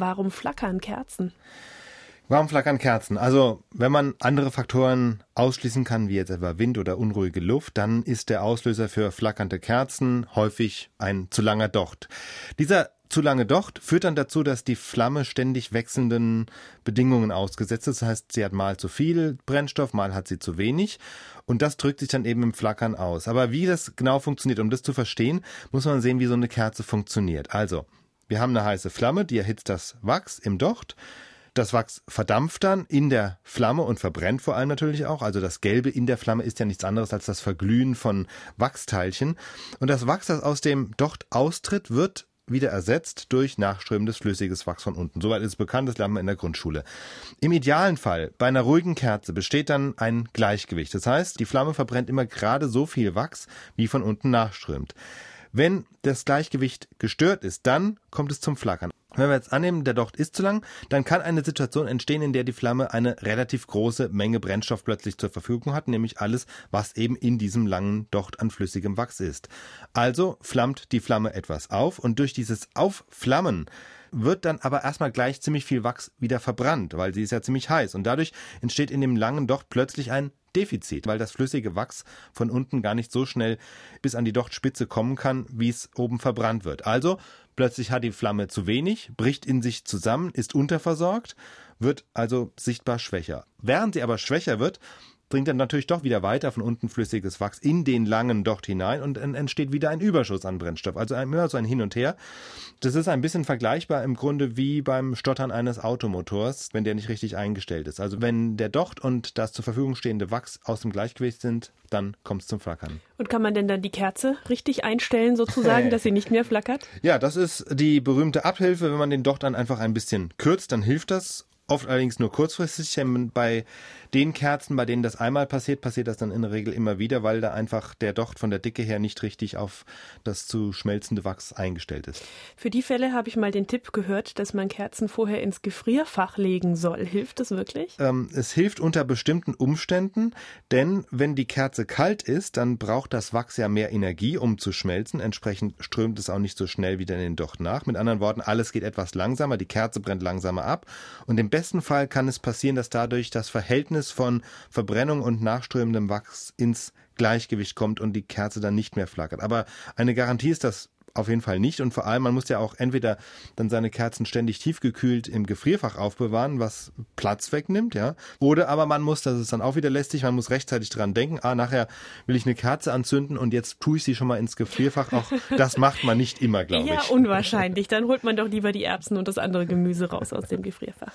warum flackern Kerzen? Warum flackern Kerzen? Also, wenn man andere Faktoren ausschließen kann, wie jetzt etwa Wind oder unruhige Luft, dann ist der Auslöser für flackernde Kerzen häufig ein zu langer Docht. Dieser zu lange Docht führt dann dazu, dass die Flamme ständig wechselnden Bedingungen ausgesetzt ist. Das heißt, sie hat mal zu viel Brennstoff, mal hat sie zu wenig. Und das drückt sich dann eben im Flackern aus. Aber wie das genau funktioniert, um das zu verstehen, muss man sehen, wie so eine Kerze funktioniert. Also, wir haben eine heiße Flamme, die erhitzt das Wachs im Docht. Das Wachs verdampft dann in der Flamme und verbrennt vor allem natürlich auch. Also das Gelbe in der Flamme ist ja nichts anderes als das Verglühen von Wachsteilchen. Und das Wachs, das aus dem Docht austritt, wird wieder ersetzt durch nachströmendes flüssiges Wachs von unten. Soweit ist es bekannt, das lernen wir in der Grundschule. Im idealen Fall, bei einer ruhigen Kerze, besteht dann ein Gleichgewicht. Das heißt, die Flamme verbrennt immer gerade so viel Wachs, wie von unten nachströmt. Wenn das Gleichgewicht gestört ist, dann kommt es zum Flackern. Wenn wir jetzt annehmen, der Docht ist zu lang, dann kann eine Situation entstehen, in der die Flamme eine relativ große Menge Brennstoff plötzlich zur Verfügung hat, nämlich alles, was eben in diesem langen Docht an flüssigem Wachs ist. Also flammt die Flamme etwas auf und durch dieses Aufflammen wird dann aber erstmal gleich ziemlich viel Wachs wieder verbrannt, weil sie ist ja ziemlich heiß und dadurch entsteht in dem langen Docht plötzlich ein Defizit, weil das flüssige Wachs von unten gar nicht so schnell bis an die Dochtspitze kommen kann, wie es oben verbrannt wird. Also plötzlich hat die Flamme zu wenig, bricht in sich zusammen, ist unterversorgt, wird also sichtbar schwächer. Während sie aber schwächer wird, dringt dann natürlich doch wieder weiter von unten flüssiges Wachs in den langen Docht hinein und dann entsteht wieder ein Überschuss an Brennstoff. Also immer so ein Hin und Her. Das ist ein bisschen vergleichbar im Grunde wie beim Stottern eines Automotors, wenn der nicht richtig eingestellt ist. Also wenn der Docht und das zur Verfügung stehende Wachs aus dem Gleichgewicht sind, dann kommt es zum Flackern. Und kann man denn dann die Kerze richtig einstellen, sozusagen, dass sie nicht mehr flackert? Ja, das ist die berühmte Abhilfe. Wenn man den Docht dann einfach ein bisschen kürzt, dann hilft das oft allerdings nur kurzfristig. Bei den Kerzen, bei denen das einmal passiert, passiert das dann in der Regel immer wieder, weil da einfach der Docht von der Dicke her nicht richtig auf das zu schmelzende Wachs eingestellt ist. Für die Fälle habe ich mal den Tipp gehört, dass man Kerzen vorher ins Gefrierfach legen soll. Hilft das wirklich? Ähm, es hilft unter bestimmten Umständen, denn wenn die Kerze kalt ist, dann braucht das Wachs ja mehr Energie, um zu schmelzen. Entsprechend strömt es auch nicht so schnell wieder in den Docht nach. Mit anderen Worten, alles geht etwas langsamer, die Kerze brennt langsamer ab. Und im besten Fall kann es passieren, dass dadurch das Verhältnis von Verbrennung und nachströmendem Wachs ins Gleichgewicht kommt und die Kerze dann nicht mehr flackert. Aber eine Garantie ist das auf jeden Fall nicht. Und vor allem, man muss ja auch entweder dann seine Kerzen ständig tiefgekühlt im Gefrierfach aufbewahren, was Platz wegnimmt, ja. Oder aber man muss, das ist dann auch wieder lästig, man muss rechtzeitig dran denken, ah, nachher will ich eine Kerze anzünden und jetzt tue ich sie schon mal ins Gefrierfach. Auch das macht man nicht immer, glaube ich. Ja, unwahrscheinlich. Dann holt man doch lieber die Erbsen und das andere Gemüse raus aus dem Gefrierfach.